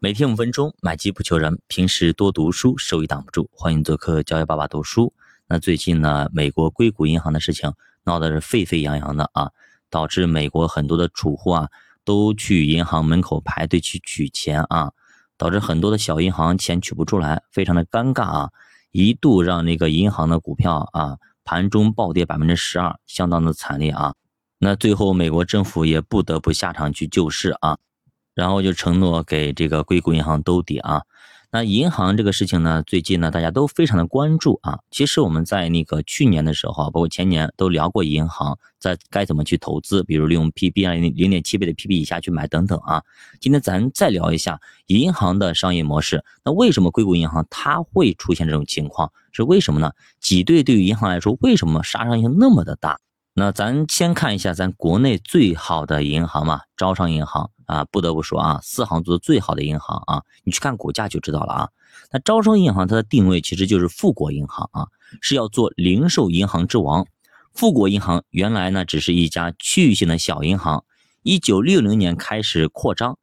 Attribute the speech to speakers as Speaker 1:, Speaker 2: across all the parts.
Speaker 1: 每天五分钟，买机不求人。平时多读书，收益挡不住。欢迎做客教育爸爸读书。那最近呢，美国硅谷银行的事情闹得是沸沸扬扬的啊，导致美国很多的储户啊都去银行门口排队去取钱啊，导致很多的小银行钱取不出来，非常的尴尬啊，一度让那个银行的股票啊盘中暴跌百分之十二，相当的惨烈啊。那最后美国政府也不得不下场去救市啊。然后就承诺给这个硅谷银行兜底啊，那银行这个事情呢，最近呢大家都非常的关注啊。其实我们在那个去年的时候，包括前年都聊过银行在该怎么去投资，比如利用 P/B 啊零点七倍的 P/B 以下去买等等啊。今天咱再聊一下银行的商业模式。那为什么硅谷银行它会出现这种情况？是为什么呢？挤兑对于银行来说，为什么杀伤性那么的大？那咱先看一下咱国内最好的银行嘛，招商银行啊，不得不说啊，四行做的最好的银行啊，你去看股价就知道了啊。那招商银行它的定位其实就是富国银行啊，是要做零售银行之王。富国银行原来呢只是一家区域性的小银行，一九六零年开始扩张，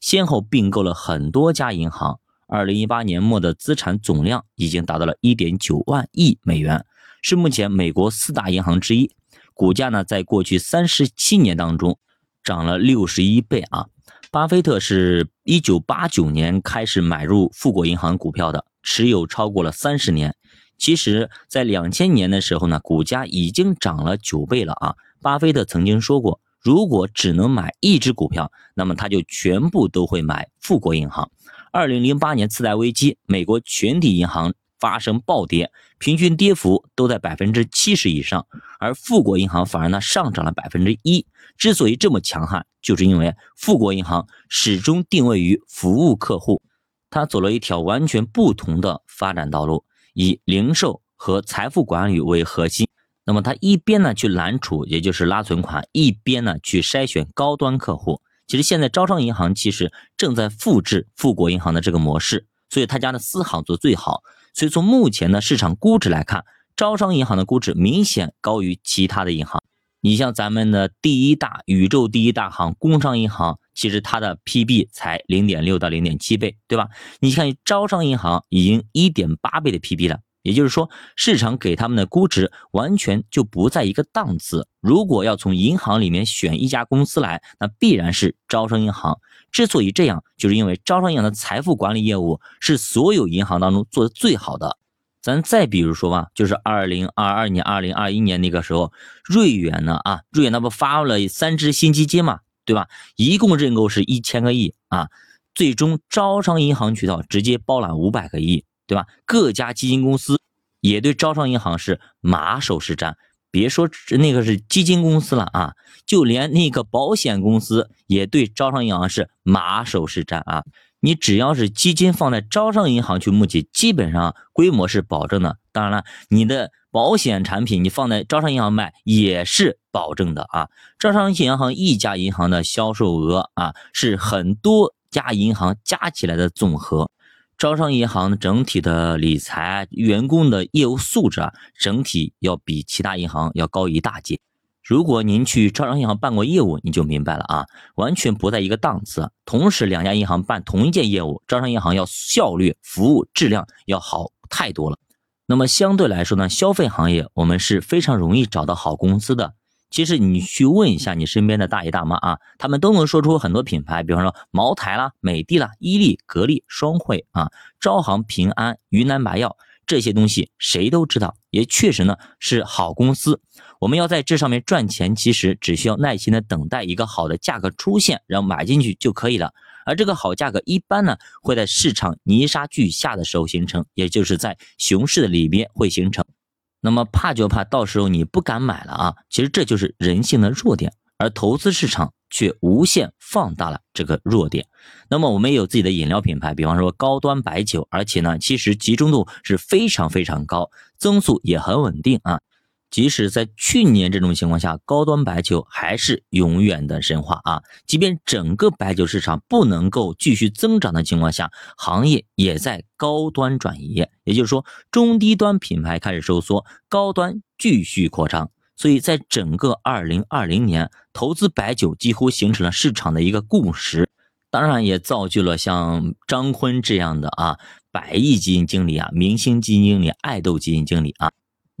Speaker 1: 先后并购了很多家银行，二零一八年末的资产总量已经达到了一点九万亿美元，是目前美国四大银行之一。股价呢，在过去三十七年当中涨了六十一倍啊！巴菲特是一九八九年开始买入富国银行股票的，持有超过了三十年。其实，在两千年的时候呢，股价已经涨了九倍了啊！巴菲特曾经说过，如果只能买一只股票，那么他就全部都会买富国银行。二零零八年次贷危机，美国全体银行。发生暴跌，平均跌幅都在百分之七十以上，而富国银行反而呢上涨了百分之一。之所以这么强悍，就是因为富国银行始终定位于服务客户，它走了一条完全不同的发展道路，以零售和财富管理为核心。那么它一边呢去揽储，也就是拉存款，一边呢去筛选高端客户。其实现在招商银行其实正在复制富国银行的这个模式，所以他家的私行做最好。所以从目前的市场估值来看，招商银行的估值明显高于其他的银行。你像咱们的第一大宇宙第一大行工商银行，其实它的 PB 才零点六到零点七倍，对吧？你看招商银行已经一点八倍的 PB 了，也就是说市场给他们的估值完全就不在一个档次。如果要从银行里面选一家公司来，那必然是招商银行。之所以这样，就是因为招商银行的财富管理业务是所有银行当中做的最好的。咱再比如说吧，就是二零二二年、二零二一年那个时候，瑞远呢啊，瑞远那不发了三只新基金嘛，对吧？一共认购是一千个亿啊，最终招商银行渠道直接包揽五百个亿，对吧？各家基金公司也对招商银行是马首是瞻。别说那个是基金公司了啊，就连那个保险公司也对招商银行是马首是瞻啊。你只要是基金放在招商银行去募集，基本上规模是保证的。当然了，你的保险产品你放在招商银行卖也是保证的啊。招商银行一家银行的销售额啊，是很多家银行加起来的总和。招商银行整体的理财员工的业务素质啊，整体要比其他银行要高一大截。如果您去招商银行办过业务，你就明白了啊，完全不在一个档次。同时，两家银行办同一件业务，招商银行要效率、服务质量要好太多了。那么相对来说呢，消费行业我们是非常容易找到好公司的。其实你去问一下你身边的大爷大妈啊，他们都能说出很多品牌，比方说茅台啦、美的啦、伊利、格力、双汇啊、招行、平安、云南白药这些东西，谁都知道，也确实呢是好公司。我们要在这上面赚钱，其实只需要耐心的等待一个好的价格出现，然后买进去就可以了。而这个好价格一般呢会在市场泥沙俱下的时候形成，也就是在熊市的里边会形成。那么怕就怕到时候你不敢买了啊！其实这就是人性的弱点，而投资市场却无限放大了这个弱点。那么我们也有自己的饮料品牌，比方说高端白酒，而且呢，其实集中度是非常非常高，增速也很稳定啊。即使在去年这种情况下，高端白酒还是永远的神话啊！即便整个白酒市场不能够继续增长的情况下，行业也在高端转移，也就是说，中低端品牌开始收缩，高端继续扩张。所以在整个二零二零年，投资白酒几乎形成了市场的一个共识。当然也造就了像张坤这样的啊百亿基金经理啊、明星基金经理、爱豆基金经理啊。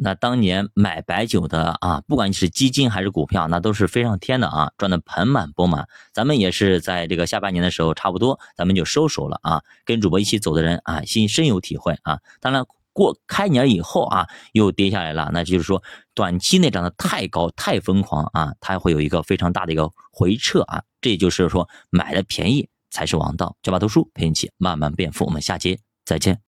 Speaker 1: 那当年买白酒的啊，不管你是基金还是股票，那都是飞上天的啊，赚的盆满钵满。咱们也是在这个下半年的时候，差不多咱们就收手了啊。跟主播一起走的人啊，心深有体会啊。当然过开年以后啊，又跌下来了，那就是说短期内涨得太高、太疯狂啊，它会有一个非常大的一个回撤啊。这也就是说买的便宜才是王道。教把读书陪你一起慢慢变富，我们下节再见。